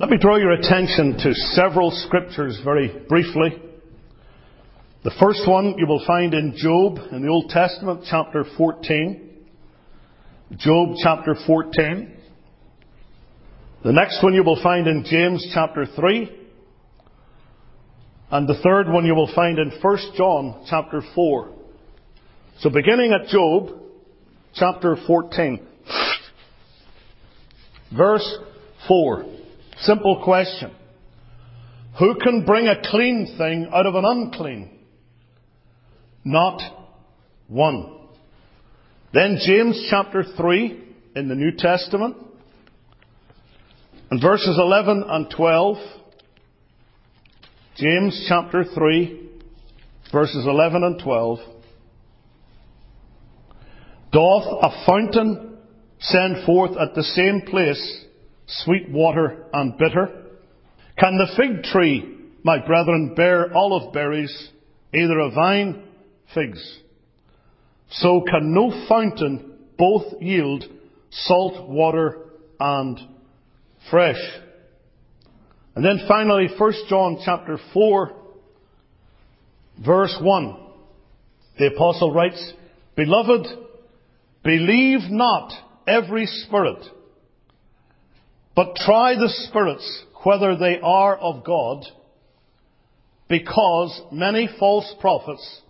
Let me draw your attention to several scriptures very briefly. The first one you will find in Job in the Old Testament, chapter 14. Job chapter 14. The next one you will find in James chapter 3. And the third one you will find in 1 John chapter 4. So beginning at Job chapter 14. Verse 4. Simple question. Who can bring a clean thing out of an unclean? Not one. Then James chapter 3 in the New Testament and verses 11 and 12. James chapter 3 verses 11 and 12. Doth a fountain send forth at the same place sweet water and bitter? Can the fig tree, my brethren, bear olive berries, either a vine, figs? So can no fountain both yield salt water and fresh. And then finally, 1 John chapter 4, verse 1. The apostle writes, Beloved, believe not every spirit, but try the spirits whether they are of God, because many false prophets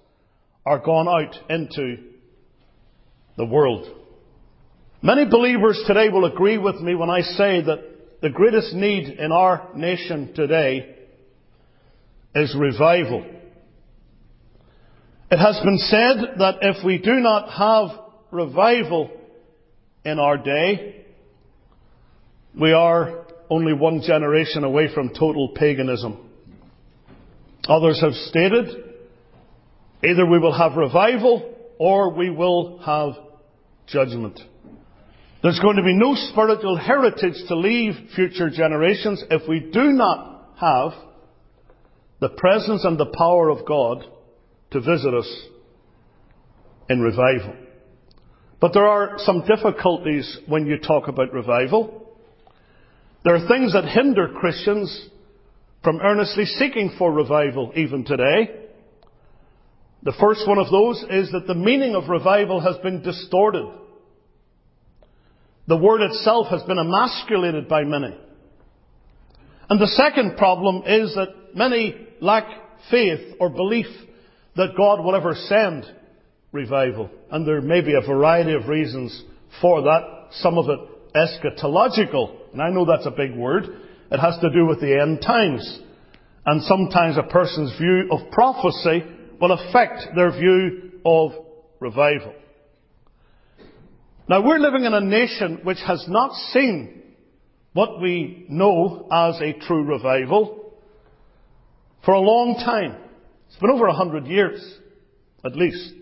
are gone out into the world. Many believers today will agree with me when I say that the greatest need in our nation today is revival. It has been said that if we do not have revival in our day, we are only one generation away from total paganism. Others have stated either we will have revival or we will have judgment. There's going to be no spiritual heritage to leave future generations if we do not have the presence and the power of God to visit us in revival. But there are some difficulties when you talk about revival. There are things that hinder Christians from earnestly seeking for revival even today. The first one of those is that the meaning of revival has been distorted. The word itself has been emasculated by many. And the second problem is that many lack faith or belief that God will ever send revival. And there may be a variety of reasons for that. Some of it eschatological. And I know that's a big word. It has to do with the end times. And sometimes a person's view of prophecy will affect their view of revival. Now we're living in a nation which has not seen what we know as a true revival for a long time. It's been over a hundred years, at least.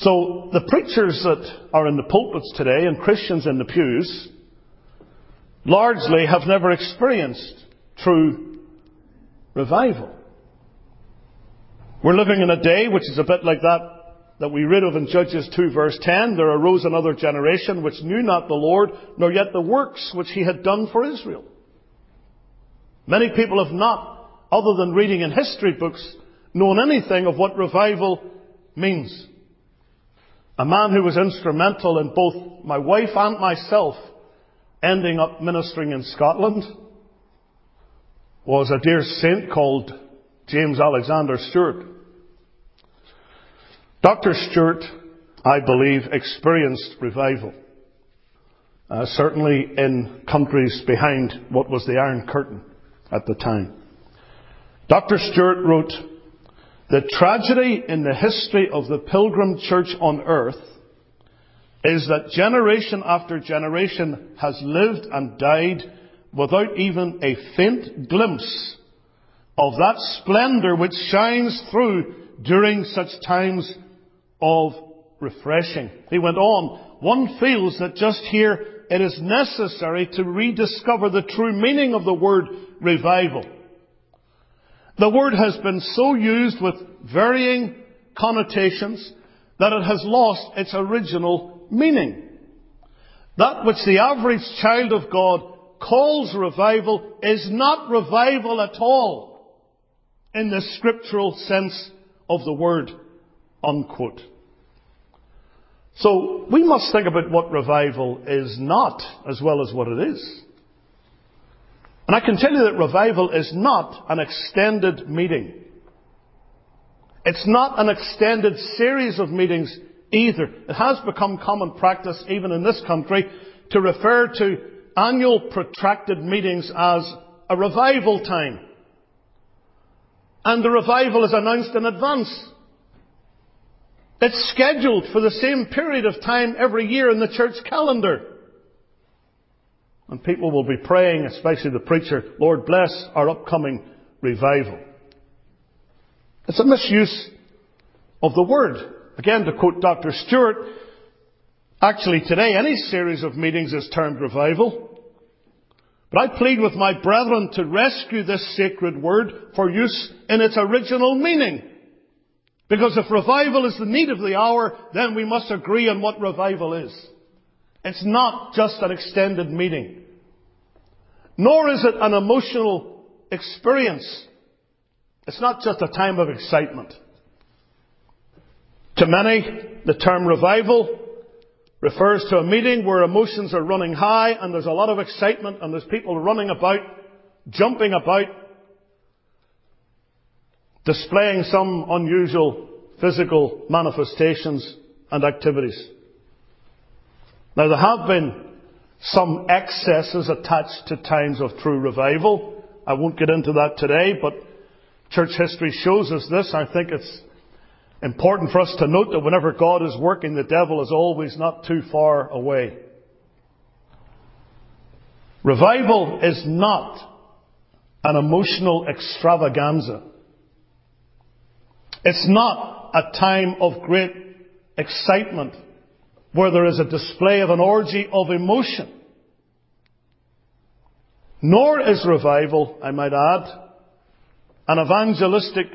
So the preachers that are in the pulpits today and Christians in the pews largely have never experienced true revival. We're living in a day which is a bit like that that we read of in Judges 2 verse 10. There arose another generation which knew not the Lord, nor yet the works which he had done for Israel. Many people have not, other than reading in history books, known anything of what revival means. A man who was instrumental in both my wife and myself ending up ministering in Scotland was a dear saint called James Alexander Stewart. Dr. Stewart, I believe, experienced revival. Uh, certainly in countries behind what was the Iron Curtain at the time. Dr. Stewart wrote the tragedy in the history of the pilgrim church on earth is that generation after generation has lived and died without even a faint glimpse of that splendor which shines through during such times of refreshing. He went on, one feels that just here it is necessary to rediscover the true meaning of the word revival. The word has been so used with varying connotations that it has lost its original meaning. That which the average child of God calls revival is not revival at all in the scriptural sense of the word. Unquote. So we must think about what revival is not as well as what it is. And I can tell you that revival is not an extended meeting. It's not an extended series of meetings either. It has become common practice, even in this country, to refer to annual protracted meetings as a revival time. And the revival is announced in advance. It's scheduled for the same period of time every year in the church calendar. And people will be praying, especially the preacher, Lord bless our upcoming revival. It's a misuse of the word. Again, to quote Dr. Stewart, actually today any series of meetings is termed revival. But I plead with my brethren to rescue this sacred word for use in its original meaning. Because if revival is the need of the hour, then we must agree on what revival is. It's not just an extended meeting. Nor is it an emotional experience. It's not just a time of excitement. To many, the term revival refers to a meeting where emotions are running high and there's a lot of excitement and there's people running about, jumping about, displaying some unusual physical manifestations and activities. Now there have been some excesses attached to times of true revival. I won't get into that today, but church history shows us this. I think it's important for us to note that whenever God is working, the devil is always not too far away. Revival is not an emotional extravaganza. It's not a time of great excitement where there is a display of an orgy of emotion. Nor is revival, I might add, an evangelistic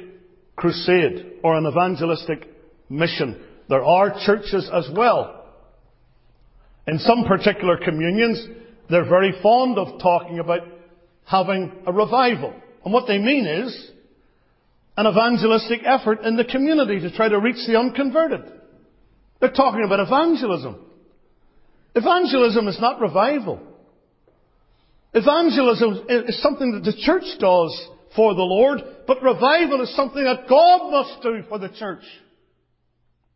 crusade or an evangelistic mission. There are churches as well. In some particular communions, they're very fond of talking about having a revival. And what they mean is an evangelistic effort in the community to try to reach the unconverted. They're talking about evangelism. Evangelism is not revival. Evangelism is something that the church does for the Lord, but revival is something that God must do for the church.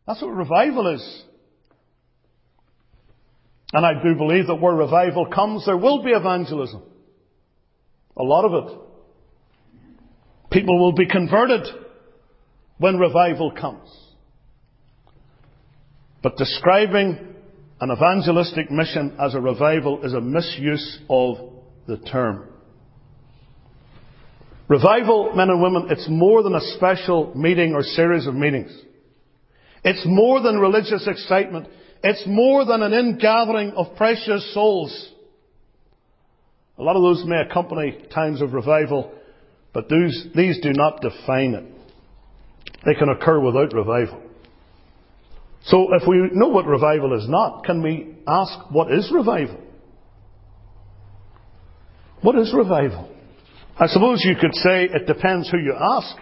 That's what revival is. And I do believe that where revival comes, there will be evangelism. A lot of it. People will be converted when revival comes. But describing an evangelistic mission as a revival is a misuse of the term. Revival, men and women, it's more than a special meeting or series of meetings. It's more than religious excitement. It's more than an ingathering of precious souls. A lot of those may accompany times of revival, but these, these do not define it. They can occur without revival. So if we know what revival is not, can we ask what is revival? What is revival? I suppose you could say it depends who you ask.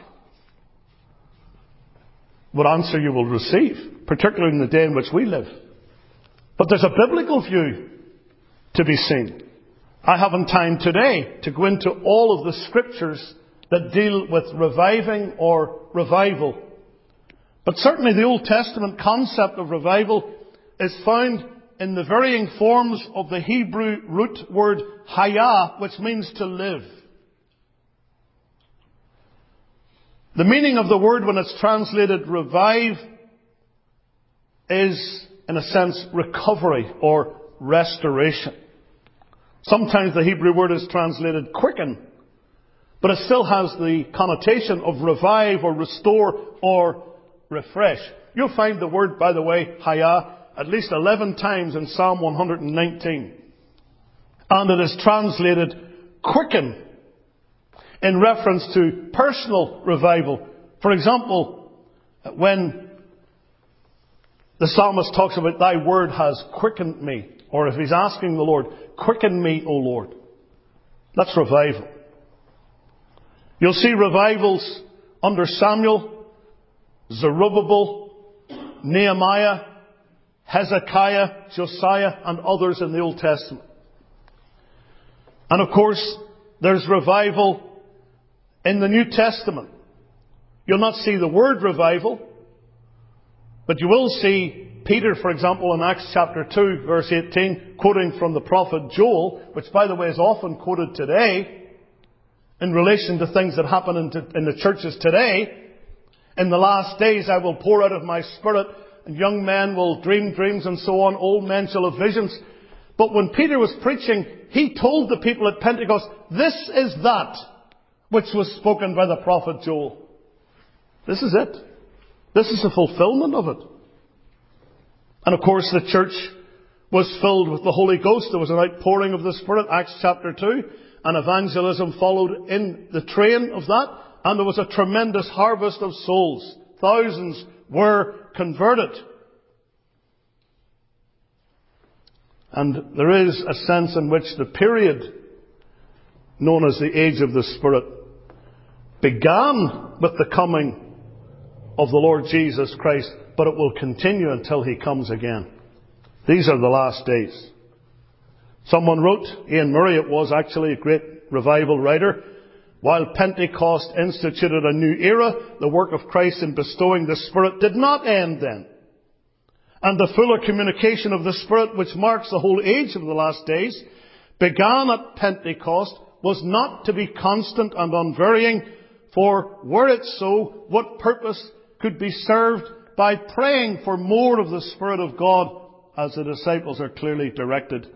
What answer you will receive, particularly in the day in which we live. But there's a biblical view to be seen. I haven't time today to go into all of the scriptures that deal with reviving or revival. But certainly the Old Testament concept of revival is found in the varying forms of the Hebrew root word haya, which means to live. The meaning of the word when it's translated revive is, in a sense, recovery or restoration. Sometimes the Hebrew word is translated quicken, but it still has the connotation of revive or restore or refresh. You'll find the word, by the way, haya, at least 11 times in Psalm 119. And it is translated quicken in reference to personal revival. For example, when the psalmist talks about thy word has quickened me, or if he's asking the Lord, quicken me, O Lord. That's revival. You'll see revivals under Samuel, Zerubbabel, Nehemiah, Hezekiah, Josiah, and others in the Old Testament. And of course, there's revival in the New Testament. You'll not see the word revival, but you will see Peter, for example, in Acts chapter 2, verse 18, quoting from the prophet Joel, which by the way is often quoted today, in relation to things that happen in, the churches today. In the last days I will pour out of my spirit, and young men will dream dreams and so on, old men shall have visions. But when Peter was preaching, he told the people at Pentecost, this is that which was spoken by the prophet Joel. This is it. This is the fulfillment of it. And of course the church was filled with the Holy Ghost. There was an outpouring of the Spirit, Acts chapter 2, and evangelism followed in the train of that, and there was a tremendous harvest of souls. Thousands were converted. And there is a sense in which the period known as the age of the Spirit began with the coming of the Lord Jesus Christ, but it will continue until He comes again. These are the last days. Someone wrote, Iain Murray it was actually a great revival writer, while Pentecost instituted a new era, the work of Christ in bestowing the Spirit did not end then. And the fuller communication of the Spirit, which marks the whole age of the last days, began at Pentecost, was not to be constant and unvarying, for were it so, what purpose could be served by praying for more of the Spirit of God, as the disciples are clearly directed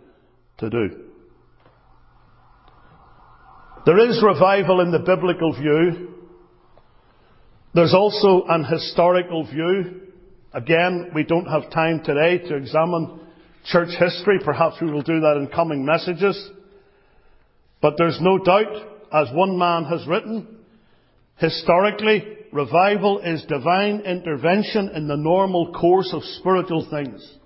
to do? There is revival in the biblical view. There's also an historical view. Again, we don't have time today to examine church history. Perhaps we will do that in coming messages. But there's no doubt, as one man has written, historically, revival is divine intervention in the normal course of spiritual things.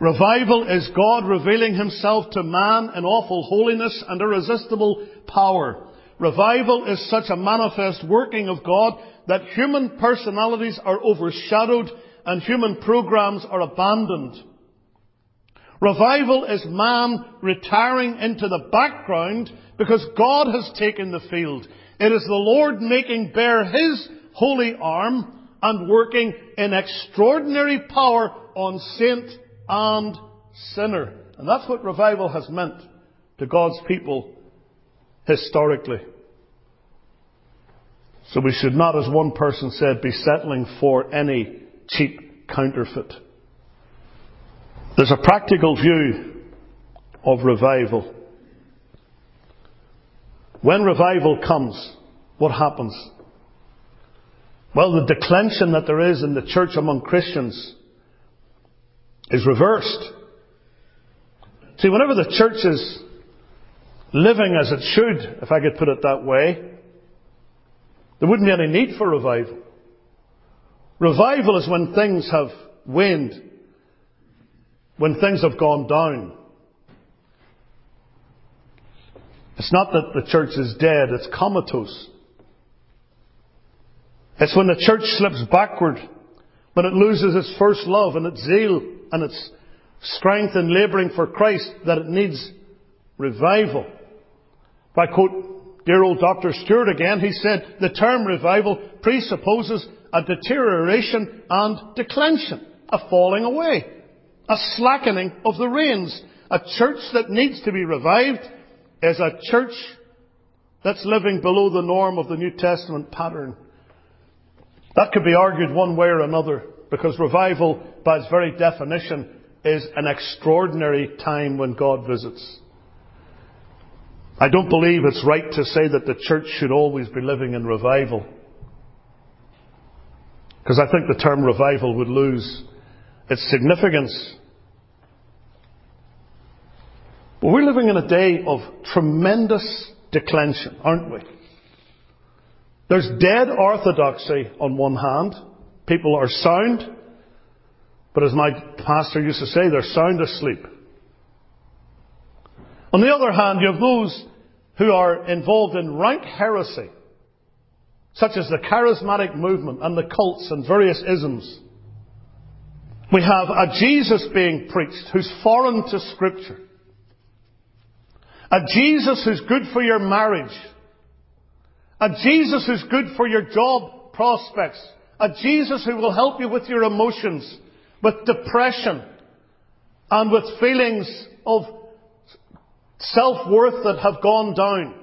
Revival is God revealing himself to man in awful holiness and irresistible power. Revival is such a manifest working of God that human personalities are overshadowed and human programs are abandoned. Revival is man retiring into the background because God has taken the field. It is the Lord making bare His holy arm and working in extraordinary power on saint and sinner. And that's what revival has meant to God's people historically. So we should not, as one person said, be settling for any cheap counterfeit. There's a practical view of revival. When revival comes, what happens? Well, the declension that there is in the church among Christians is reversed. See, whenever the church is living as it should, if I could put it that way, there wouldn't be any need for revival. Revival is when things have waned, when things have gone down. It's not that the church is dead, it's comatose. It's when the church slips backward, when it loses its first love and its zeal and its strength in labouring for Christ that it needs revival. If I quote dear old Dr. Stewart again, he said, the term revival presupposes a deterioration and declension, a falling away, a slackening of the reins. A church that needs to be revived is a church that's living below the norm of the New Testament pattern. That could be argued one way or another. Because revival, by its very definition, is an extraordinary time when God visits. I don't believe it's right to say that the church should always be living in revival. Because I think the term revival would lose its significance. But we're living in a day of tremendous declension, aren't we? There's dead orthodoxy on one hand, People are sound, but as my pastor used to say, they're sound asleep. On the other hand, you have those who are involved in rank heresy, such as the charismatic movement and the cults and various isms. We have a Jesus being preached who's foreign to Scripture. A Jesus who's good for your marriage. A Jesus who's good for your job prospects. A Jesus who will help you with your emotions, with depression, and with feelings of self-worth that have gone down.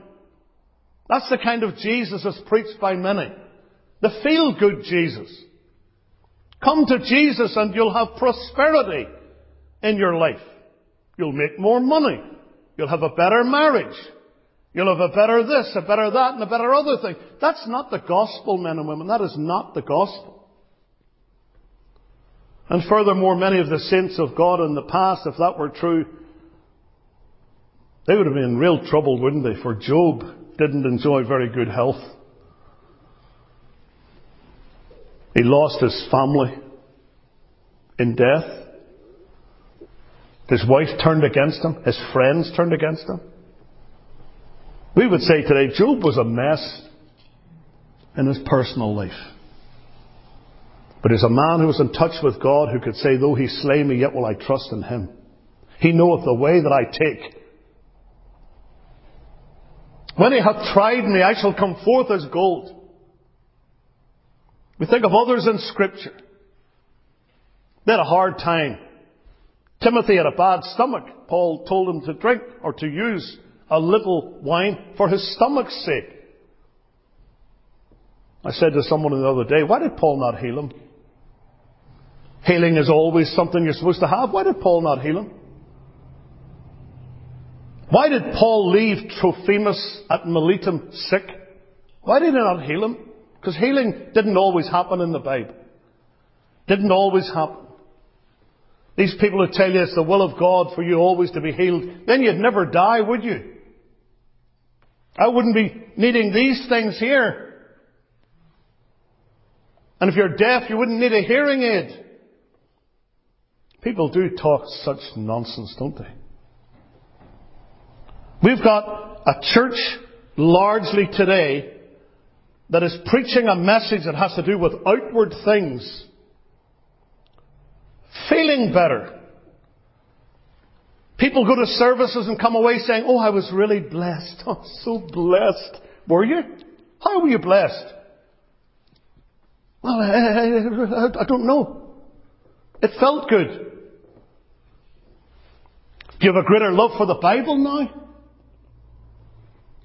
That's the kind of Jesus that's preached by many. The feel-good Jesus. Come to Jesus and you'll have prosperity in your life. You'll make more money. You'll have a better marriage. You'll have a better this, a better that, and a better other thing. That's not the gospel, men and women. That is not the gospel. And furthermore, many of the saints of God in the past, if that were true, they would have been in real trouble, wouldn't they? For Job didn't enjoy very good health. He lost his family in death. His wife turned against him. His friends turned against him. We would say today, Job was a mess in his personal life. But he's a man who was in touch with God who could say, though he slay me, yet will I trust in him. He knoweth the way that I take. When he hath tried me, I shall come forth as gold. We think of others in scripture. They had a hard time. Timothy had a bad stomach. Paul told him to drink or to use a little wine for his stomach's sake. I said to someone the other day, why did Paul not heal him? Healing is always something you're supposed to have. Why did Paul not heal him? Why did Paul leave Trophimus at Miletum sick? Why did he not heal him? Because healing didn't always happen in the Bible. Didn't always happen. These people who tell you it's the will of God for you always to be healed, then you'd never die, would you? I wouldn't be needing these things here. And if you're deaf, you wouldn't need a hearing aid. People do talk such nonsense, don't they? We've got a church largely today that is preaching a message that has to do with outward things. Feeling better. People go to services and come away saying, Oh, I was really blessed. I'm oh, so blessed. Were you? How were you blessed? Well, I, I, I don't know. It felt good. Do you have a greater love for the Bible now?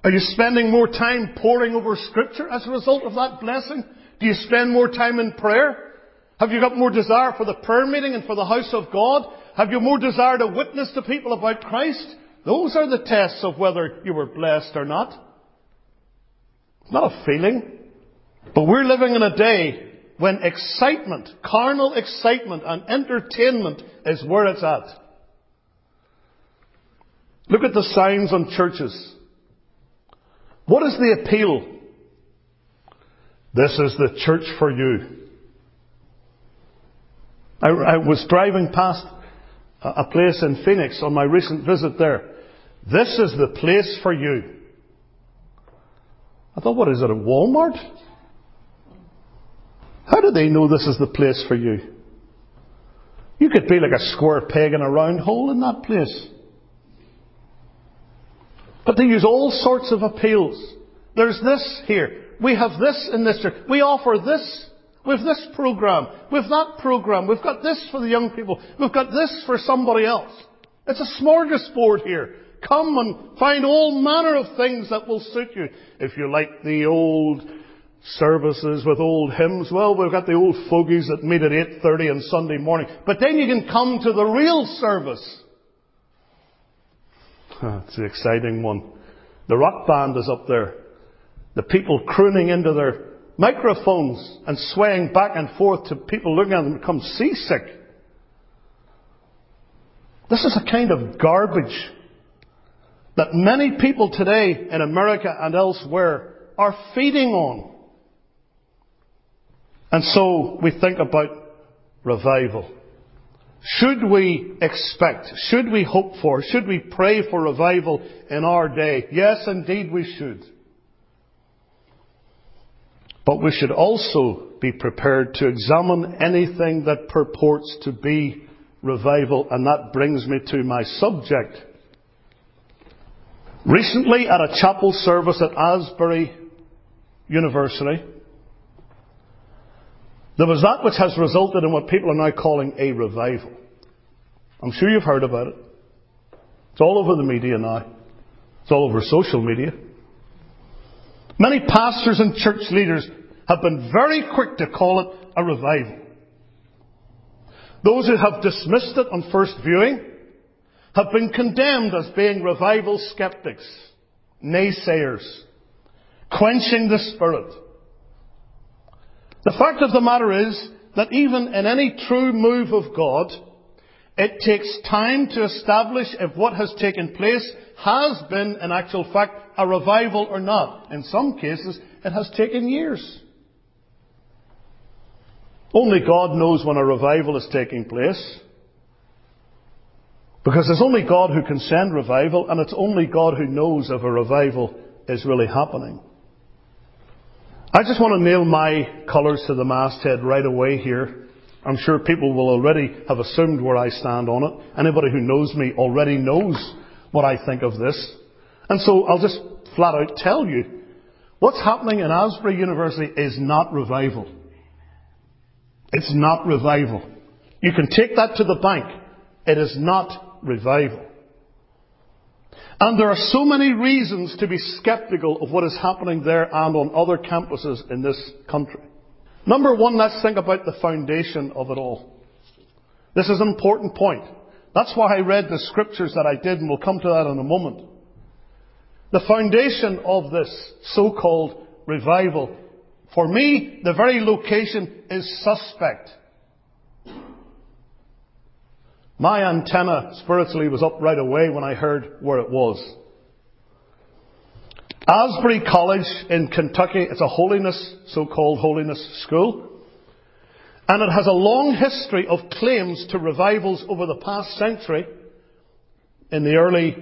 Are you spending more time poring over Scripture as a result of that blessing? Do you spend more time in prayer? Have you got more desire for the prayer meeting and for the house of God? Have you more desire to witness to people about Christ? Those are the tests of whether you were blessed or not. It's not a feeling. But we're living in a day when excitement, carnal excitement and entertainment is where it's at. Look at the signs on churches. What is the appeal? This is the church for you. I, I was driving past a place in Phoenix on my recent visit there. This is the place for you. I thought, what is it, a Walmart? How do they know this is the place for you? You could be like a square peg in a round hole in that place. But they use all sorts of appeals. There's this here. We have this in this church. We offer this. We've this program. We've that program. We've got this for the young people. We've got this for somebody else. It's a smorgasbord here. Come and find all manner of things that will suit you. If you like the old services with old hymns, well, we've got the old fogies that meet at 8.30 on Sunday morning. But then you can come to the real service. Ah, it's the exciting one. The rock band is up there. The people crooning into their microphones and swaying back and forth to people looking at them become seasick. This is a kind of garbage that many people today in America and elsewhere are feeding on. And so we think about revival. Should we expect, should we hope for, should we pray for revival in our day? Yes, indeed we should. But we should also be prepared to examine anything that purports to be revival, and that brings me to my subject. Recently, at a chapel service at Asbury University, there was that which has resulted in what people are now calling a revival. I'm sure you've heard about it. It's all over the media now. It's all over social media. Many pastors and church leaders have been very quick to call it a revival. Those who have dismissed it on first viewing have been condemned as being revival skeptics, naysayers, quenching the spirit. The fact of the matter is that even in any true move of God, it takes time to establish if what has taken place has been, in actual fact, a revival or not. In some cases, it has taken years. Only God knows when a revival is taking place. Because it's only God who can send revival, and it's only God who knows if a revival is really happening. I just want to nail my colours to the masthead right away here. I'm sure people will already have assumed where I stand on it. Anybody who knows me already knows what I think of this. And so I'll just flat out tell you, what's happening in Asbury University is not revival. It's not revival. You can take that to the bank. It is not revival. And there are so many reasons to be skeptical of what is happening there and on other campuses in this country. Number one, let's think about the foundation of it all. This is an important point. That's why I read the scriptures that I did, and we'll come to that in a moment. The foundation of this so-called revival for me, the very location is suspect. My antenna spiritually was up right away when I heard where it was. Asbury College in Kentucky, it's a holiness, so-called holiness school. And it has a long history of claims to revivals over the past century in the early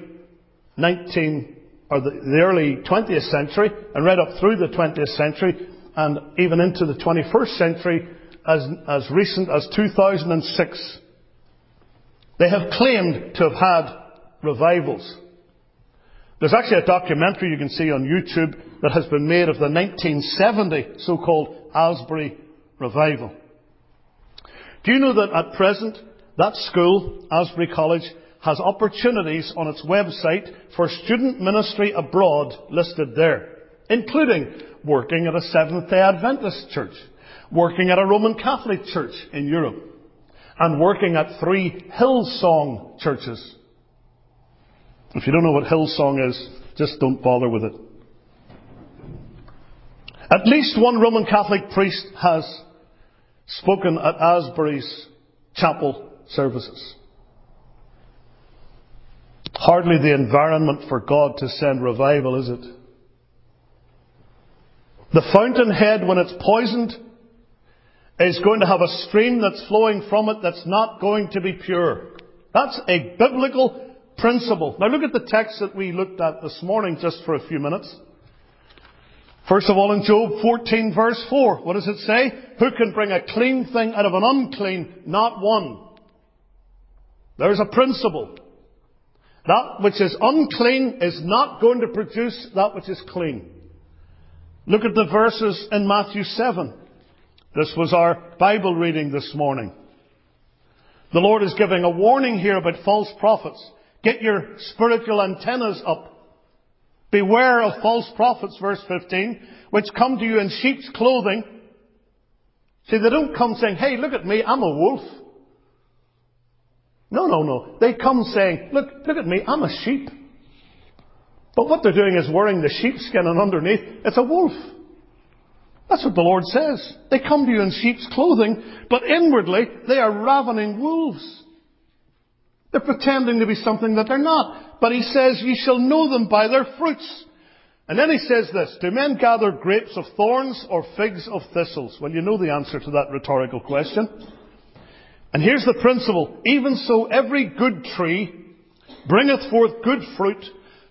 19, or the, early 20th century and right up through the 20th century and even into the 21st century as, as recent as 2006. They have claimed to have had revivals. There's actually a documentary you can see on YouTube that has been made of the 1970 so-called Asbury Revival. Do you know that at present, that school, Asbury College, has opportunities on its website for student ministry abroad listed there, including working at a Seventh day Adventist church, working at a Roman Catholic church in Europe, and working at three Hillsong churches. If you don't know what Hillsong is, just don't bother with it. At least one Roman Catholic priest has spoken at Asbury's chapel services. Hardly the environment for God to send revival, is it? The fountainhead, when it's poisoned, is going to have a stream that's flowing from it that's not going to be pure. That's a biblical principle. Now look at the text that we looked at this morning just for a few minutes. First of all, in Job 14 verse 4, what does it say? Who can bring a clean thing out of an unclean? Not one. There's a principle. That which is unclean is not going to produce that which is clean. Look at the verses in Matthew 7. This was our Bible reading this morning. The Lord is giving a warning here about false prophets. Get your spiritual antennas up. Beware of false prophets, verse 15, which come to you in sheep's clothing. See, they don't come saying, hey, look at me, I'm a wolf. No, no, no. They come saying, look, look at me, I'm a sheep. But what they're doing is wearing the sheepskin and underneath it's a wolf. That's what the Lord says. They come to you in sheep's clothing, but inwardly they are ravening wolves. They're pretending to be something that they're not. But he says, you shall know them by their fruits. And then he says this, do men gather grapes of thorns or figs of thistles? Well, you know the answer to that rhetorical question. And here's the principle. Even so, every good tree bringeth forth good fruit,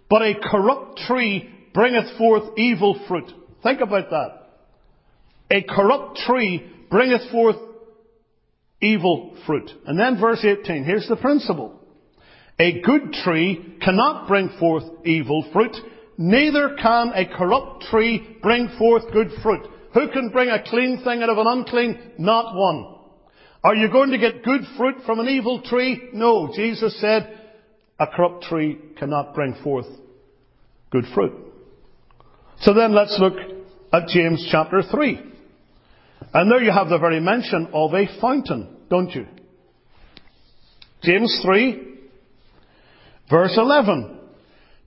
but a corrupt tree bringeth forth evil fruit. Think about that. A corrupt tree bringeth forth evil fruit. And then verse 18, here's the principle. A good tree cannot bring forth evil fruit, neither can a corrupt tree bring forth good fruit. Who can bring a clean thing out of an unclean? Not one. Are you going to get good fruit from an evil tree? No. Jesus said, a corrupt tree cannot bring forth good fruit. So then let's look at James chapter 3. And there you have the very mention of a fountain, don't you? James 3, verse 11.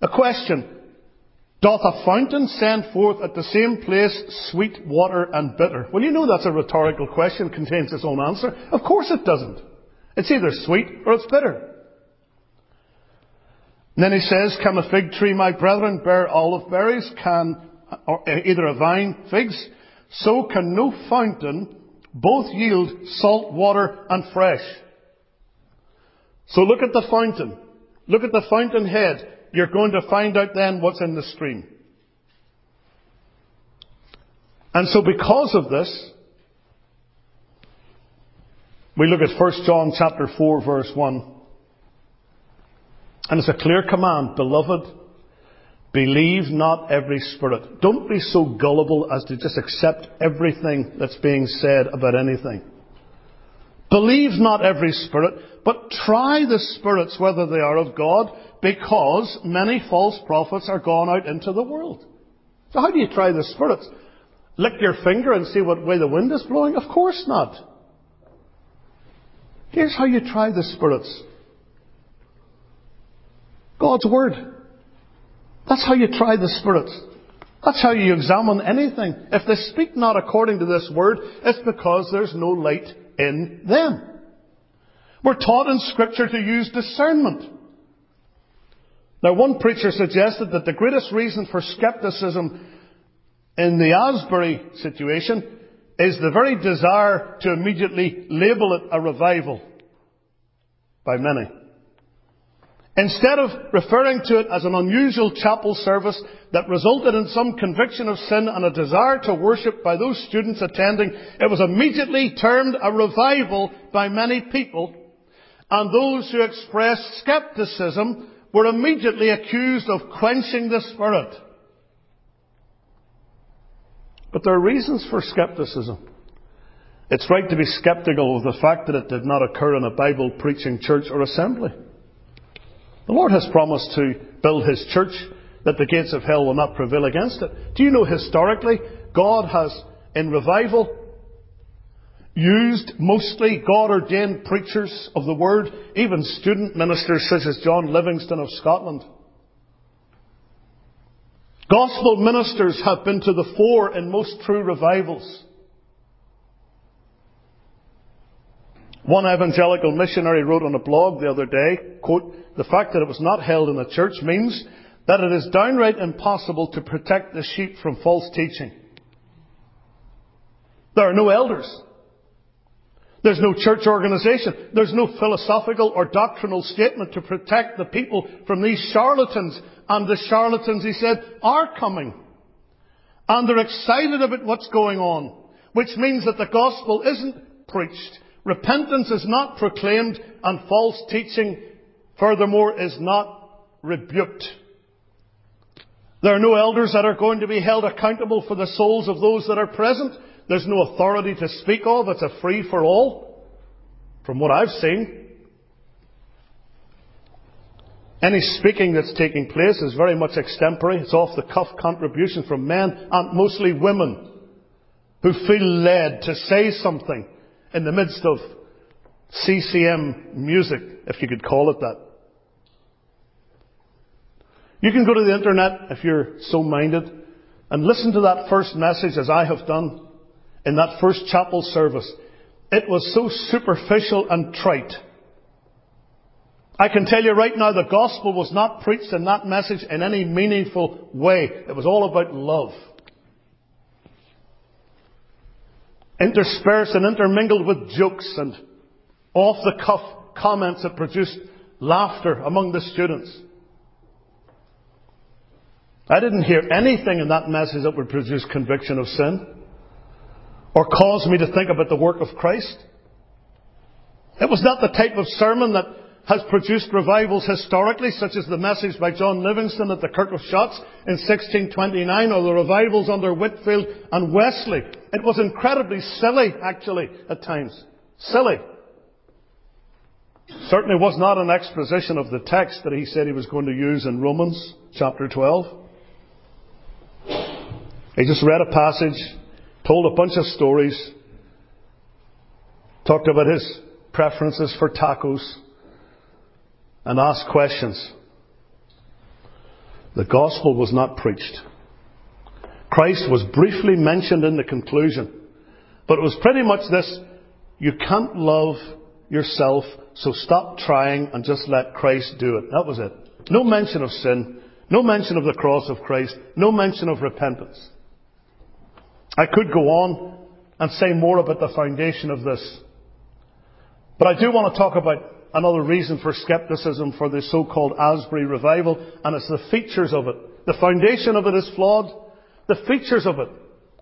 A question. Doth a fountain send forth at the same place sweet water and bitter? Well, you know that's a rhetorical question, contains its own answer. Of course it doesn't. It's either sweet or it's bitter. And then he says, Can a fig tree, my brethren, bear olive berries? Can or uh, either a vine figs? So can no fountain both yield salt water and fresh. So look at the fountain. Look at the fountain head. You're going to find out then what's in the stream. And so because of this, we look at 1 John chapter 4 verse 1. And it's a clear command, beloved, believe not every spirit. Don't be so gullible as to just accept everything that's being said about anything. Believe not every spirit, but try the spirits whether they are of God, because many false prophets are gone out into the world. So how do you try the spirits? Lick your finger and see what way the wind is blowing? Of course not. Here's how you try the spirits. God's Word. That's how you try the spirits. That's how you examine anything. If they speak not according to this Word, it's because there's no light in them. We're taught in Scripture to use discernment. Now, one preacher suggested that the greatest reason for skepticism in the Asbury situation is the very desire to immediately label it a revival by many. Instead of referring to it as an unusual chapel service that resulted in some conviction of sin and a desire to worship by those students attending, it was immediately termed a revival by many people, and those who expressed skepticism were immediately accused of quenching the Spirit. But there are reasons for skepticism. It's right to be skeptical of the fact that it did not occur in a Bible preaching church or assembly. The Lord has promised to build His church that the gates of hell will not prevail against it. Do you know historically, God has, in revival, used mostly God ordained preachers of the Word, even student ministers such as John Livingston of Scotland. Gospel ministers have been to the fore in most true revivals. One evangelical missionary wrote on a blog the other day, quote, the fact that it was not held in a church means that it is downright impossible to protect the sheep from false teaching. There are no elders. There's no church organization. There's no philosophical or doctrinal statement to protect the people from these charlatans. And the charlatans, he said, are coming. And they're excited about what's going on. Which means that the gospel isn't preached. Repentance is not proclaimed and false teaching, furthermore, is not rebuked. There are no elders that are going to be held accountable for the souls of those that are present. There's no authority to speak of. It's a free for all, from what I've seen. Any speaking that's taking place is very much extempore. It's off the cuff contribution from men and mostly women who feel led to say something in the midst of CCM music, if you could call it that. You can go to the internet if you're so minded and listen to that first message as I have done in that first chapel service. It was so superficial and trite. I can tell you right now the gospel was not preached in that message in any meaningful way. It was all about love. interspersed and intermingled with jokes and off the cuff comments that produced laughter among the students. I didn't hear anything in that message that would produce conviction of sin or cause me to think about the work of Christ. It was not the type of sermon that has produced revivals historically, such as the message by John Livingston at the Kirk of Shotts in 1629, or the revivals under Whitefield and Wesley. It was incredibly silly, actually, at times. Silly. Certainly was not an exposition of the text that he said he was going to use in Romans chapter 12. He just read a passage, told a bunch of stories, talked about his preferences for tacos, and asked questions. The gospel was not preached. Christ was briefly mentioned in the conclusion, but it was pretty much this you can't love yourself, so stop trying and just let Christ do it. That was it. No mention of sin, no mention of the cross of Christ, no mention of repentance. I could go on and say more about the foundation of this. But I do want to talk about another reason for skepticism for the so-called Asbury revival, and it's the features of it. The foundation of it is flawed. The features of it.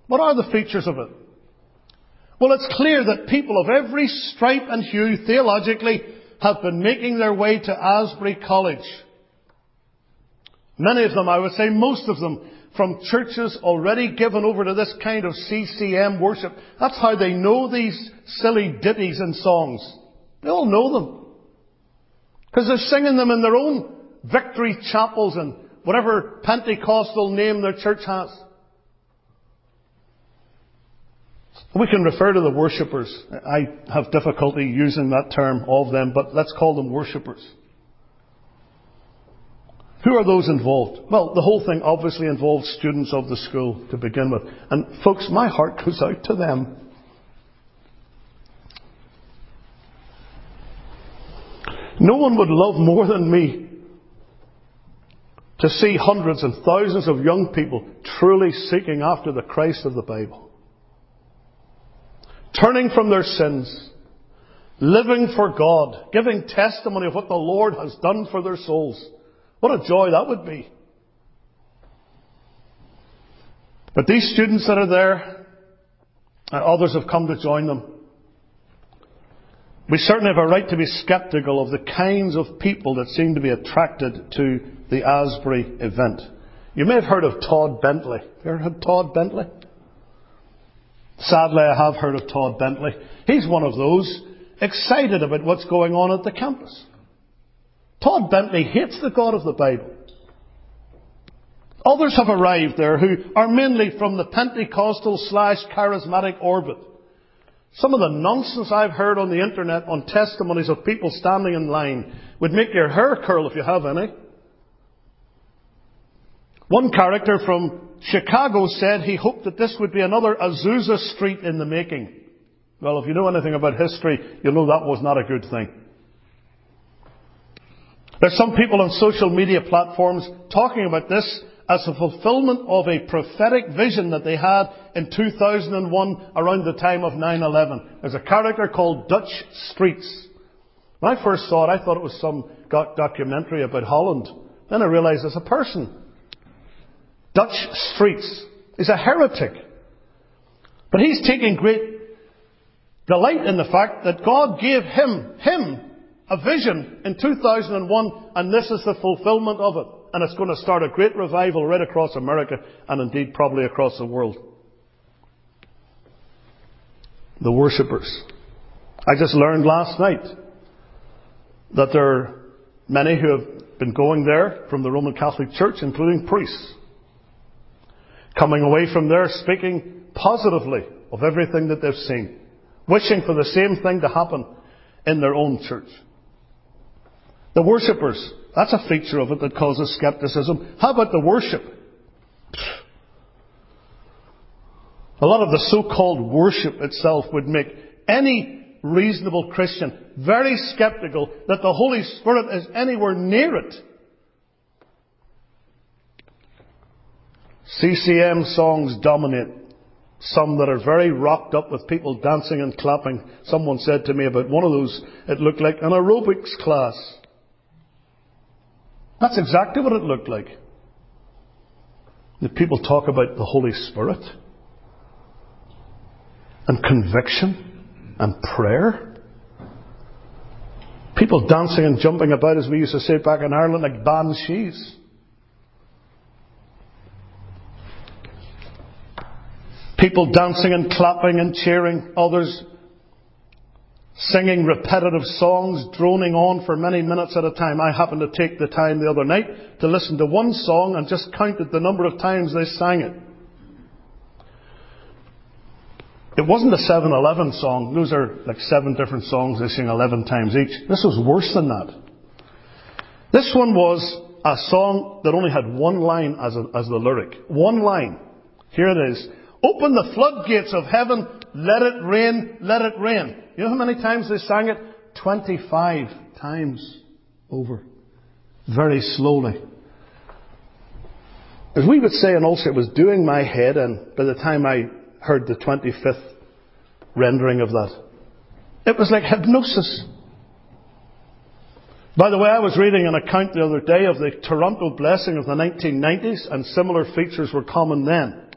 What are the features of it? Well, it's clear that people of every stripe and hue theologically have been making their way to Asbury College. Many of them, I would say most of them, from churches already given over to this kind of CCM worship. That's how they know these silly ditties and songs. They all know them. Because they're singing them in their own victory chapels and whatever Pentecostal name their church has. We can refer to the worshippers. I have difficulty using that term of them, but let's call them worshippers. Who are those involved? Well, the whole thing obviously involves students of the school to begin with. And folks, my heart goes out to them. No one would love more than me to see hundreds and thousands of young people truly seeking after the Christ of the Bible. Turning from their sins, living for God, giving testimony of what the Lord has done for their souls. What a joy that would be. But these students that are there, and others have come to join them, we certainly have a right to be sceptical of the kinds of people that seem to be attracted to the Asbury event. You may have heard of Todd Bentley. Have you ever heard of Todd Bentley? Sadly, I have heard of Todd Bentley. He's one of those excited about what's going on at the campus. Todd Bentley hates the God of the Bible. Others have arrived there who are mainly from the Pentecostal slash charismatic orbit. Some of the nonsense I've heard on the internet on testimonies of people standing in line would make your hair curl if you have any. One character from Chicago said he hoped that this would be another Azusa Street in the making. Well, if you know anything about history, you'll know that was not a good thing. There's some people on social media platforms talking about this as a fulfillment of a prophetic vision that they had in 2001 around the time of 9-11. There's a character called Dutch Sheets. When I first saw it, I thought it was some documentary about Holland. Then I realized it's a person. Dutch Sheets. is a heretic. But he's taking great delight in the fact that God gave him, him, a vision in 2001 and this is the fulfillment of it. And it's going to start a great revival right across America and indeed probably across the world. The worshippers. I just learned last night that there are many who have been going there from the Roman Catholic Church, including priests, coming away from there speaking positively of everything that they've seen, wishing for the same thing to happen in their own church. The worshippers. That's a feature of it that causes skepticism. How about the worship? A lot of the so-called worship itself would make any reasonable Christian very skeptical that the Holy Spirit is anywhere near it. CCM songs dominate. Some that are very rocked up with people dancing and clapping. Someone said to me about one of those, it looked like an aerobics class. That's exactly what it looked like. The people talk about the Holy Spirit and conviction and prayer. People dancing and jumping about, as we used to say back in Ireland, like banshees. People dancing and clapping and cheering, others singing repetitive songs, droning on for many minutes at a time. I happened to take the time the other night to listen to one song and just counted the number of times they sang it. It wasn't a 7-Eleven song. Those are like seven different songs they sing 11 times each. This was worse than that. This one was a song that only had one line as, a, as the lyric. One line. Here it is. Open the floodgates of heaven, let it rain, let it rain. You know how many times they sang it? 25 times over. Very slowly. As we would say in Ulster, it was doing my head in by the time I heard the 25th rendering of that. It was like hypnosis. By the way, I was reading an account the other day of the Toronto blessing of the 1990s, and similar features were common then.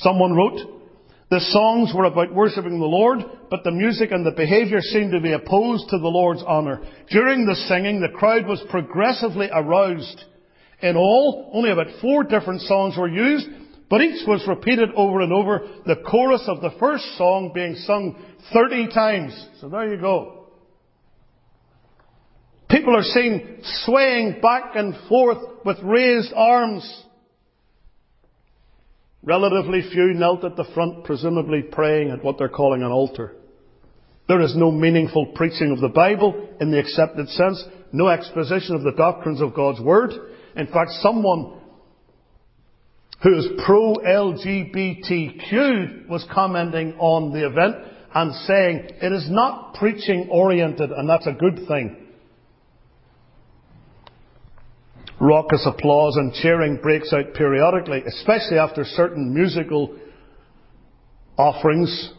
Someone wrote, the songs were about worshipping the Lord, but the music and the behaviour seemed to be opposed to the Lord's honour. During the singing, the crowd was progressively aroused. In all, only about four different songs were used, but each was repeated over and over, the chorus of the first song being sung 30 times. So there you go. People are seen swaying back and forth with raised arms. Relatively few knelt at the front, presumably praying at what they're calling an altar. There is no meaningful preaching of the Bible in the accepted sense, no exposition of the doctrines of God's Word. In fact, someone who is pro-LGBTQ was commenting on the event and saying it is not preaching oriented and that's a good thing. Raucous applause and cheering breaks out periodically, especially after certain musical offerings.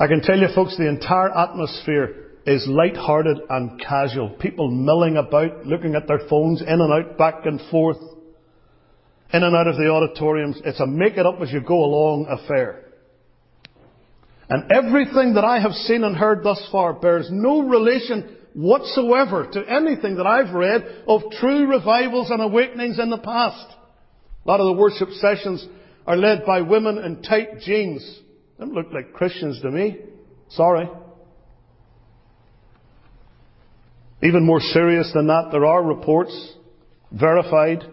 I can tell you folks, the entire atmosphere is light-hearted and casual. People milling about, looking at their phones, in and out, back and forth, in and out of the auditoriums. It's a make it up as you go along affair. And everything that I have seen and heard thus far bears no relation whatsoever to anything that I've read of true revivals and awakenings in the past. A lot of the worship sessions are led by women in tight jeans. Don't look like Christians to me. Sorry. Even more serious than that, there are reports, verified,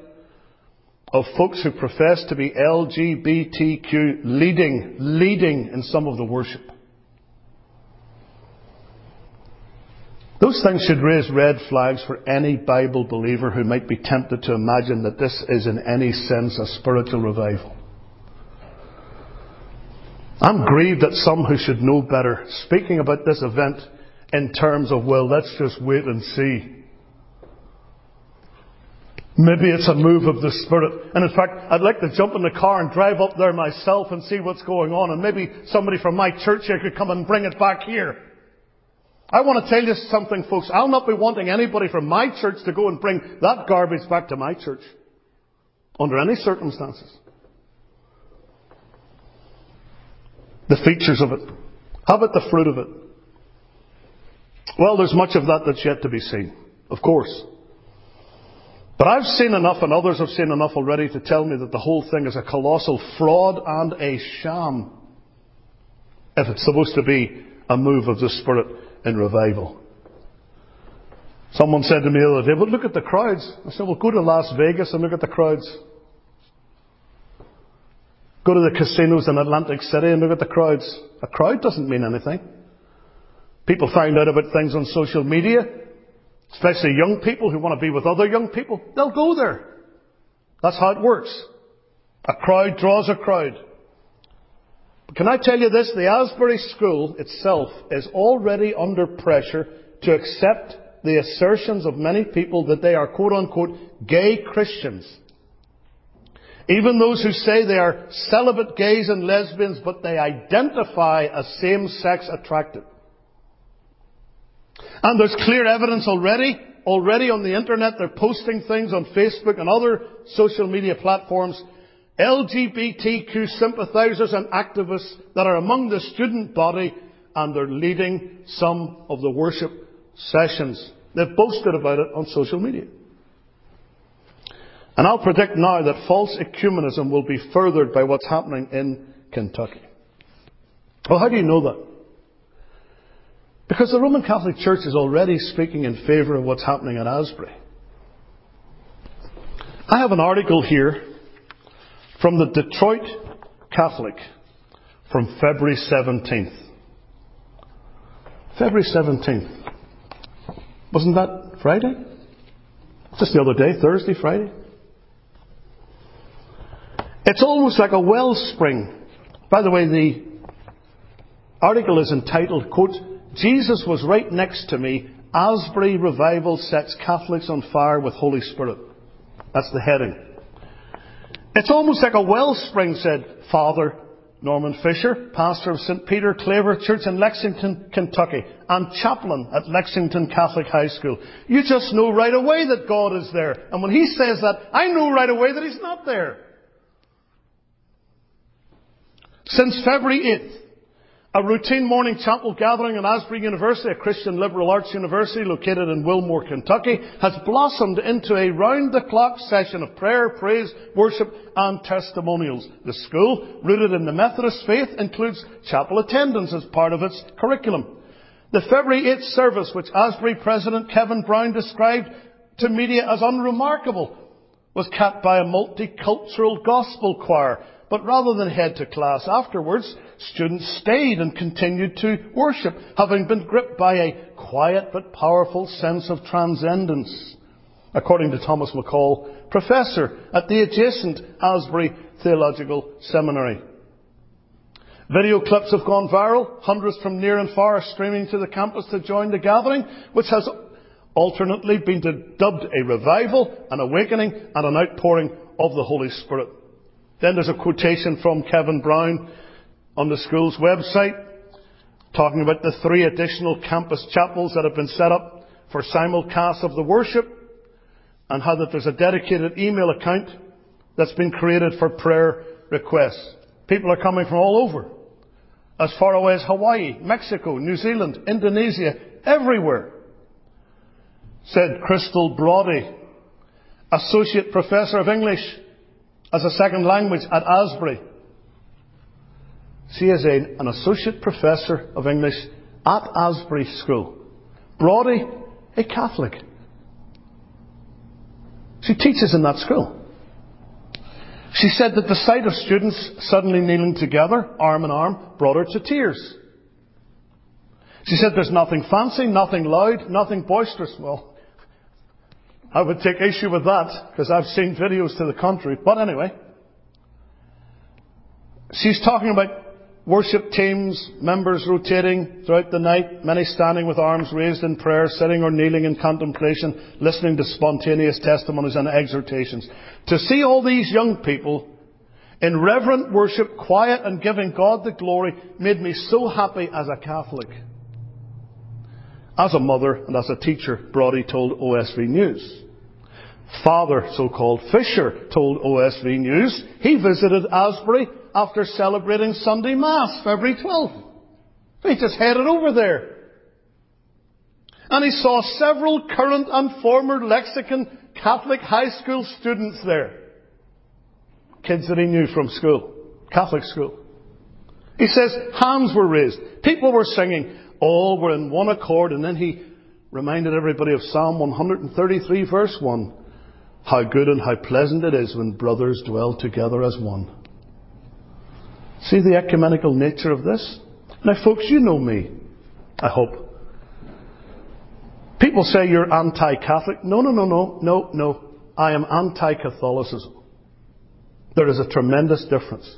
of folks who profess to be LGBTQ leading, leading in some of the worship. Those things should raise red flags for any Bible believer who might be tempted to imagine that this is in any sense a spiritual revival. I'm grieved that some who should know better, speaking about this event in terms of, well, let's just wait and see. Maybe it's a move of the Spirit. And in fact, I'd like to jump in the car and drive up there myself and see what's going on. And maybe somebody from my church here could come and bring it back here. I want to tell you something, folks. I'll not be wanting anybody from my church to go and bring that garbage back to my church. Under any circumstances. The features of it. How about the fruit of it? Well, there's much of that that's yet to be seen. Of course. But I've seen enough and others have seen enough already to tell me that the whole thing is a colossal fraud and a sham. If it's supposed to be a move of the Spirit in revival. Someone said to me the other day, well, look at the crowds. I said, well, go to Las Vegas and look at the crowds. Go to the casinos in Atlantic City and look at the crowds. A crowd doesn't mean anything. People find out about things on social media, especially young people who want to be with other young people. They'll go there. That's how it works. A crowd draws a crowd. Can I tell you this? The Asbury School itself is already under pressure to accept the assertions of many people that they are quote unquote gay Christians. Even those who say they are celibate gays and lesbians, but they identify as same-sex attracted. And there's clear evidence already, already on the internet, they're posting things on Facebook and other social media platforms, LGBTQ sympathizers and activists that are among the student body and they're leading some of the worship sessions. They've boasted about it on social media. And I'll predict now that false ecumenism will be furthered by what's happening in Kentucky. Well, how do you know that? Because the Roman Catholic Church is already speaking in favour of what's happening at Asbury. I have an article here from the Detroit Catholic from February 17th. February 17th. Wasn't that Friday? Just the other day, Thursday, Friday? It's almost like a wellspring. By the way, the article is entitled, quote, Jesus was right next to me. Asbury revival sets Catholics on fire with Holy Spirit. That's the heading. It's almost like a wellspring, said Father Norman Fisher, pastor of St. Peter Claver Church in Lexington, Kentucky, and chaplain at Lexington Catholic High School. You just know right away that God is there. And when he says that, I know right away that he's not there. Since February 8th, a routine morning chapel gathering at Asbury University, a Christian liberal arts university located in Wilmore, Kentucky, has blossomed into a round-the-clock session of prayer, praise, worship and testimonials. The school, rooted in the Methodist faith, includes chapel attendance as part of its curriculum. The February 8th service, which Asbury President Kevin Brown described to media as unremarkable, was capped by a multicultural gospel choir but rather than head to class afterwards, students stayed and continued to worship, having been gripped by a quiet but powerful sense of transcendence. According to Thomas McCall, professor at the adjacent Asbury Theological Seminary. Video clips have gone viral. Hundreds from near and far streaming to the campus to join the gathering, which has alternately been dubbed a revival, an awakening, and an outpouring of the Holy Spirit. Then there's a quotation from Kevin Brown on the school's website talking about the three additional campus chapels that have been set up for simulcast of the worship and how that there's a dedicated email account that's been created for prayer requests. People are coming from all over. As far away as Hawaii, Mexico, New Zealand, Indonesia, everywhere. Said Crystal Brody, Associate Professor of English as a second language at Asbury. She is a, an associate professor of English at Asbury School. Brody, a Catholic. She teaches in that school. She said that the sight of students suddenly kneeling together, arm in arm, brought her to tears. She said there's nothing fancy, nothing loud, nothing boisterous. Well, I would take issue with that because I've seen videos to the contrary. But anyway, she's talking about worship teams, members rotating throughout the night, many standing with arms raised in prayer, sitting or kneeling in contemplation, listening to spontaneous testimonies and exhortations. To see all these young people in reverent worship, quiet and giving God the glory made me so happy as a Catholic. As a mother and as a teacher, Brody told OSV News. Father, so-called Fisher, told OSV News he visited Asbury after celebrating Sunday Mass, February 12th. He just headed over there. And he saw several current and former Lexington Catholic high school students there. Kids that he knew from school. Catholic school. He says hands were raised. People were singing. All were in one accord. And then he reminded everybody of Psalm 133 verse 1. How good and how pleasant it is when brothers dwell together as one. See the ecumenical nature of this? Now, folks, you know me. I hope. People say you're anti-Catholic. No, no, no, no, no, no. I am anti-Catholicism. There is a tremendous difference.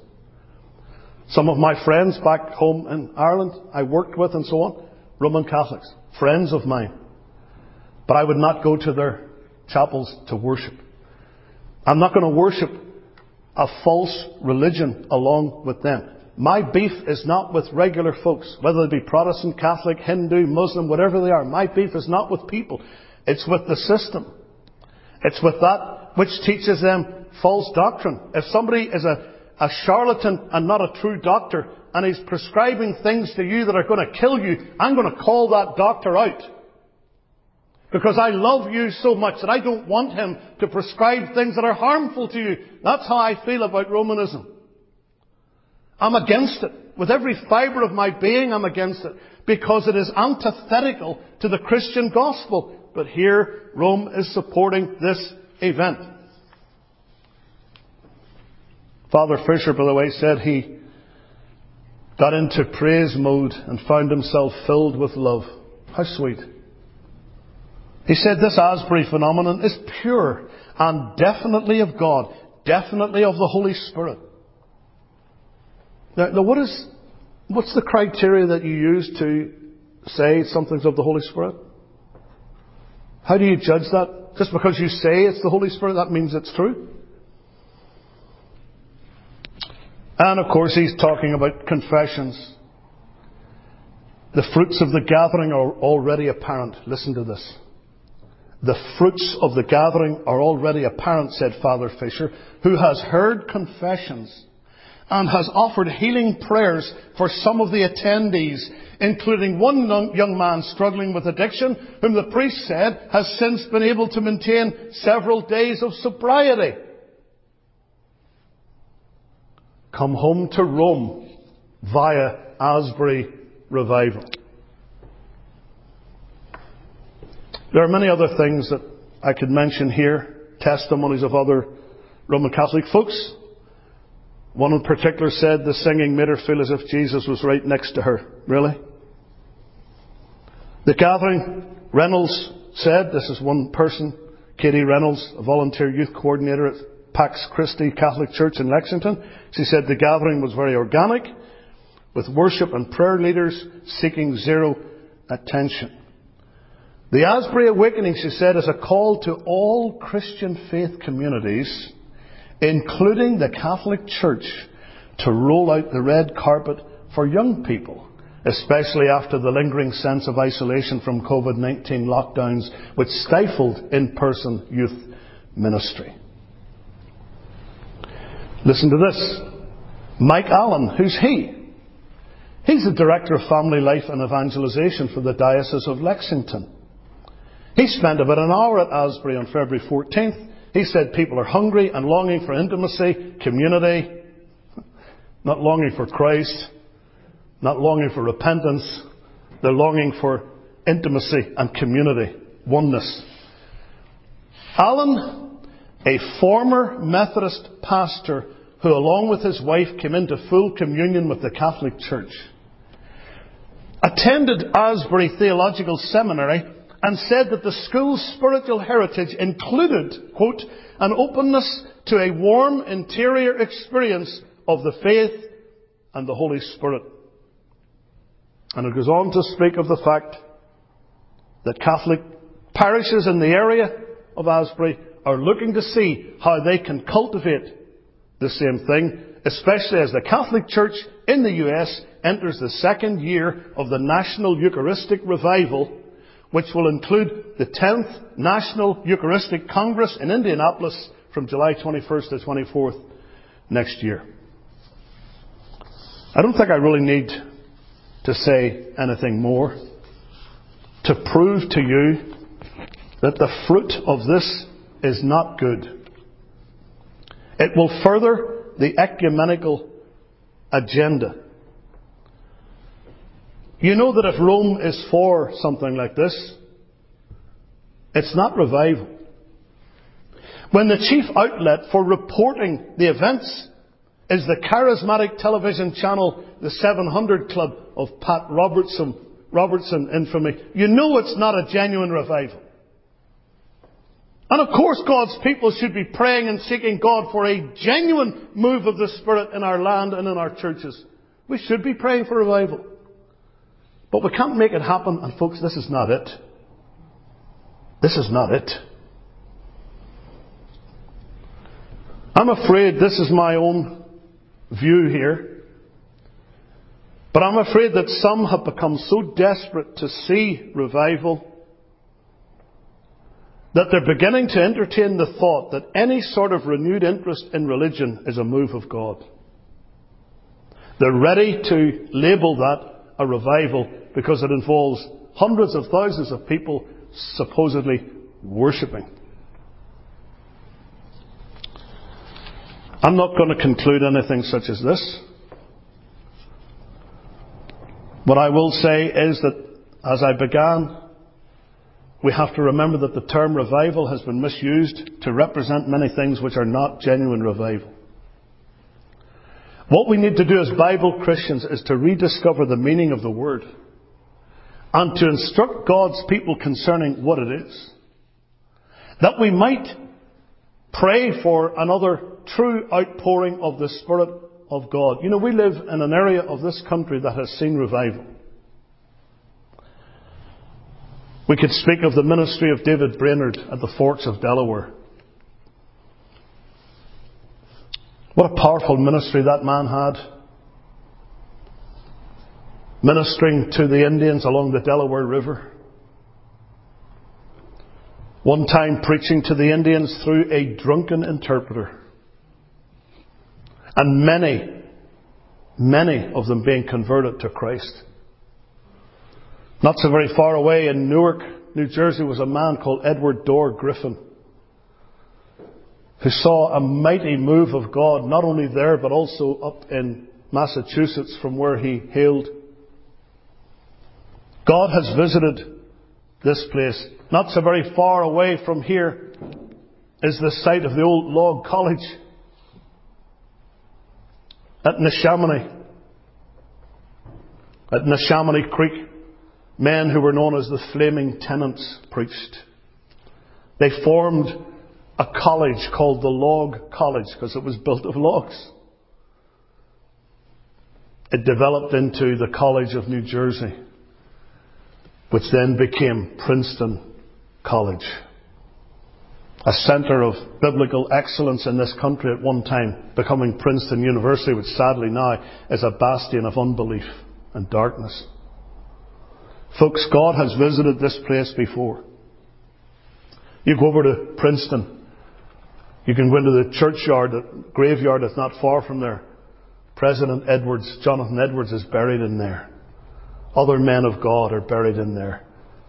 Some of my friends back home in Ireland, I worked with and so on, Roman Catholics, friends of mine. But I would not go to their chapels to worship. I'm not going to worship a false religion along with them. My beef is not with regular folks, whether they be Protestant, Catholic, Hindu, Muslim, whatever they are. My beef is not with people. It's with the system. It's with that which teaches them false doctrine. If somebody is a, a charlatan and not a true doctor, and he's prescribing things to you that are going to kill you, I'm going to call that doctor out. Because I love you so much that I don't want him to prescribe things that are harmful to you. That's how I feel about Romanism. I'm against it. With every fibre of my being, I'm against it. Because it is antithetical to the Christian gospel. But here, Rome is supporting this event. Father Fisher, by the way, said he got into praise mode and found himself filled with love. How sweet. He said this Asbury phenomenon is pure and definitely of God, definitely of the Holy Spirit. Now, now what is, what's the criteria that you use to say something's of the Holy Spirit? How do you judge that? Just because you say it's the Holy Spirit, that means it's true? And of course, he's talking about confessions. The fruits of the gathering are already apparent. Listen to this. The fruits of the gathering are already apparent, said Father Fisher, who has heard confessions and has offered healing prayers for some of the attendees, including one young man struggling with addiction, whom the priest said has since been able to maintain several days of sobriety. Come home to Rome via Asbury Revival. There are many other things that I could mention here, testimonies of other Roman Catholic folks. One in particular said the singing made her feel as if Jesus was right next to her. Really? The gathering, Reynolds said, this is one person, Katie Reynolds, a volunteer youth coordinator at Pax Christi Catholic Church in Lexington. She said the gathering was very organic, with worship and prayer leaders seeking zero attention. The Asbury Awakening, she said, is a call to all Christian faith communities including the Catholic Church, to roll out the red carpet for young people, especially after the lingering sense of isolation from COVID 19 lockdowns, which stifled in person youth ministry. Listen to this. Mike Allen, who's he? He's the Director of Family Life and Evangelization for the Diocese of Lexington. He spent about an hour at Asbury on February 14th he said people are hungry and longing for intimacy, community, not longing for Christ, not longing for repentance. They're longing for intimacy and community, oneness. Allen, a former Methodist pastor who, along with his wife, came into full communion with the Catholic Church, attended Asbury Theological Seminary and said that the school's spiritual heritage included, quote, an openness to a warm interior experience of the faith and the Holy Spirit. And it goes on to speak of the fact that Catholic parishes in the area of Asbury are looking to see how they can cultivate the same thing, especially as the Catholic Church in the US enters the second year of the National Eucharistic Revival which will include the 10th National Eucharistic Congress in Indianapolis from July 21st to 24th next year. I don't think I really need to say anything more to prove to you that the fruit of this is not good. It will further the ecumenical agenda you know that if Rome is for something like this, it's not revival. When the chief outlet for reporting the events is the charismatic television channel, the 700 Club of Pat Robertson, Robertson infamy, you know it's not a genuine revival. And of course God's people should be praying and seeking God for a genuine move of the Spirit in our land and in our churches. We should be praying for revival. But we can't make it happen, and folks, this is not it. This is not it. I'm afraid this is my own view here. But I'm afraid that some have become so desperate to see revival that they're beginning to entertain the thought that any sort of renewed interest in religion is a move of God. They're ready to label that a revival because it involves hundreds of thousands of people supposedly worshipping. I'm not going to conclude anything such as this. What I will say is that as I began, we have to remember that the term revival has been misused to represent many things which are not genuine revival. What we need to do as Bible Christians is to rediscover the meaning of the word and to instruct God's people concerning what it is. That we might pray for another true outpouring of the Spirit of God. You know, we live in an area of this country that has seen revival. We could speak of the ministry of David Brainerd at the Forks of Delaware. What a powerful ministry that man had. Ministering to the Indians along the Delaware River. One time preaching to the Indians through a drunken interpreter. And many, many of them being converted to Christ. Not so very far away in Newark, New Jersey, was a man called Edward Dorr Griffin who saw a mighty move of God, not only there, but also up in Massachusetts from where he hailed. God has visited this place. Not so very far away from here is the site of the old log college at Neshaminy. At Neshaminy Creek, men who were known as the Flaming Tennents preached. They formed a college called the Log College because it was built of logs. It developed into the College of New Jersey, which then became Princeton College. A center of biblical excellence in this country at one time, becoming Princeton University, which sadly now is a bastion of unbelief and darkness. Folks, God has visited this place before. You go over to Princeton you can go into the churchyard, the graveyard that's not far from there. President Edwards, Jonathan Edwards is buried in there. Other men of God are buried in there.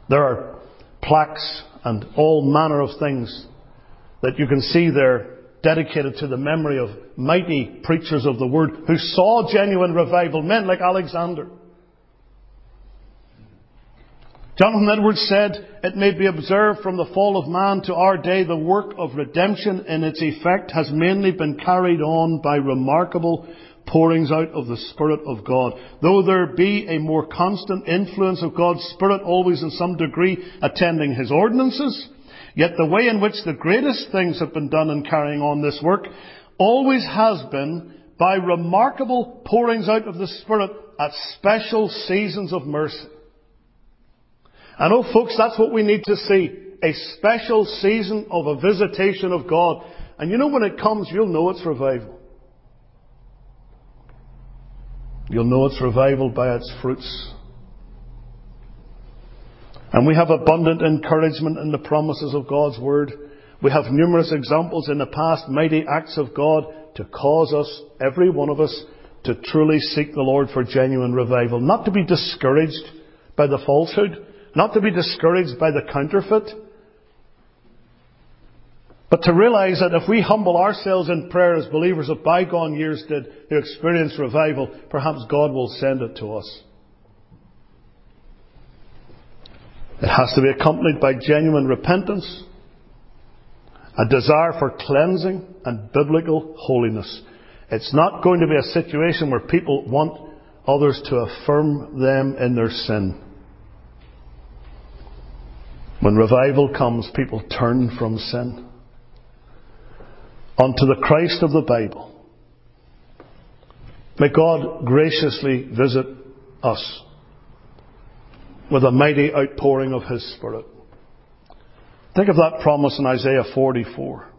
There are plaques and all manner of things that you can see there dedicated to the memory of mighty preachers of the word who saw genuine revival, men like Alexander. Jonathan Edwards said, It may be observed from the fall of man to our day, the work of redemption in its effect has mainly been carried on by remarkable pourings out of the Spirit of God. Though there be a more constant influence of God's Spirit always in some degree attending His ordinances, yet the way in which the greatest things have been done in carrying on this work always has been by remarkable pourings out of the Spirit at special seasons of mercy. I know, oh, folks, that's what we need to see. A special season of a visitation of God. And you know when it comes, you'll know it's revival. You'll know it's revival by its fruits. And we have abundant encouragement in the promises of God's Word. We have numerous examples in the past, mighty acts of God to cause us, every one of us, to truly seek the Lord for genuine revival. Not to be discouraged by the falsehood, not to be discouraged by the counterfeit, but to realize that if we humble ourselves in prayer as believers of bygone years did who experienced revival, perhaps God will send it to us. It has to be accompanied by genuine repentance, a desire for cleansing and biblical holiness. It's not going to be a situation where people want others to affirm them in their sin. When revival comes, people turn from sin unto the Christ of the Bible. May God graciously visit us with a mighty outpouring of His Spirit. Think of that promise in Isaiah 44.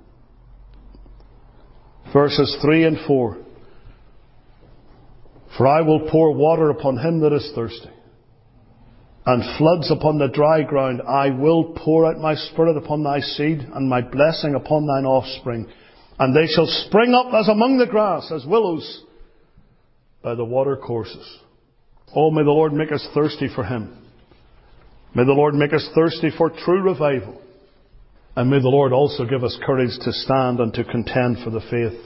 verses 3 and 4. For I will pour water upon him that is thirsty, and floods upon the dry ground. I will pour out my spirit upon thy seed, and my blessing upon thine offspring. And they shall spring up as among the grass, as willows by the water courses. Oh, may the Lord make us thirsty for him. May the Lord make us thirsty for true revival. And may the Lord also give us courage to stand and to contend for the faith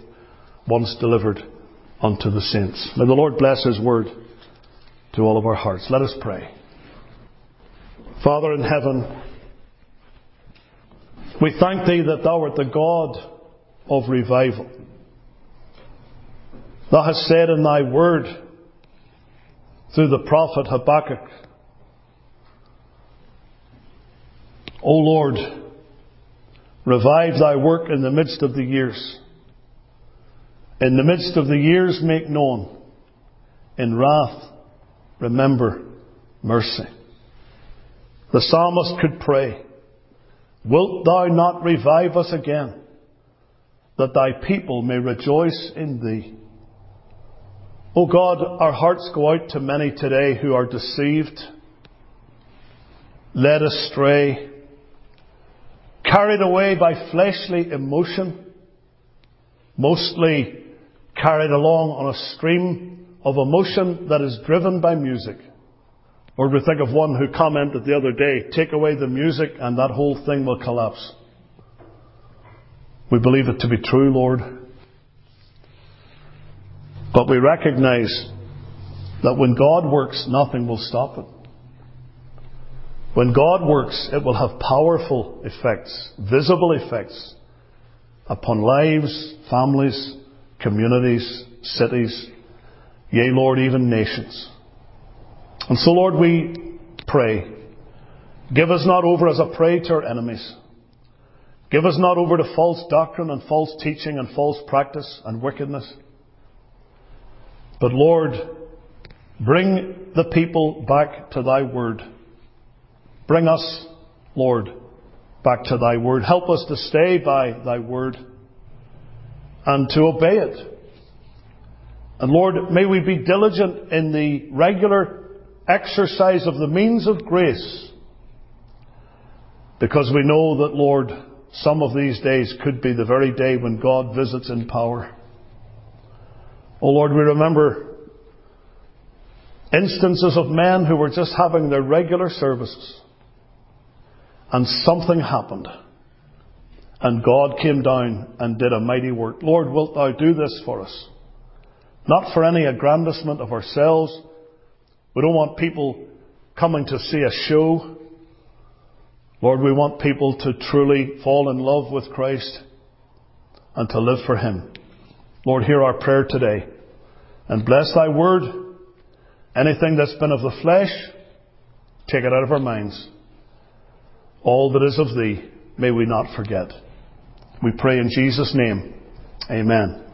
once delivered unto the saints. May the Lord bless His word to all of our hearts. Let us pray. Father in heaven, we thank Thee that Thou art the God of revival. Thou hast said in Thy word through the prophet Habakkuk, O Lord, revive Thy work in the midst of the years. In the midst of the years, make known. In wrath, remember mercy. The psalmist could pray, Wilt thou not revive us again, that thy people may rejoice in thee? O God, our hearts go out to many today who are deceived, led astray, carried away by fleshly emotion, mostly carried along on a stream of emotion that is driven by music. Or we think of one who commented the other day, take away the music and that whole thing will collapse. We believe it to be true, Lord. But we recognize that when God works, nothing will stop it. When God works, it will have powerful effects, visible effects upon lives, families, communities, cities, yea, Lord, even nations. And so, Lord, we pray, give us not over as a prey to our enemies. Give us not over to false doctrine and false teaching and false practice and wickedness. But Lord, bring the people back to thy word. Bring us, Lord, back to thy word. Help us to stay by thy word and to obey it. And Lord, may we be diligent in the regular exercise of the means of grace because we know that, Lord, some of these days could be the very day when God visits in power. Oh Lord, we remember instances of men who were just having their regular services and something happened and God came down and did a mighty work. Lord, wilt thou do this for us? Not for any aggrandizement of ourselves. We don't want people coming to see a show. Lord, we want people to truly fall in love with Christ and to live for Him. Lord, hear our prayer today and bless Thy word. Anything that's been of the flesh, take it out of our minds. All that is of Thee, may we not forget. We pray in Jesus' name. Amen.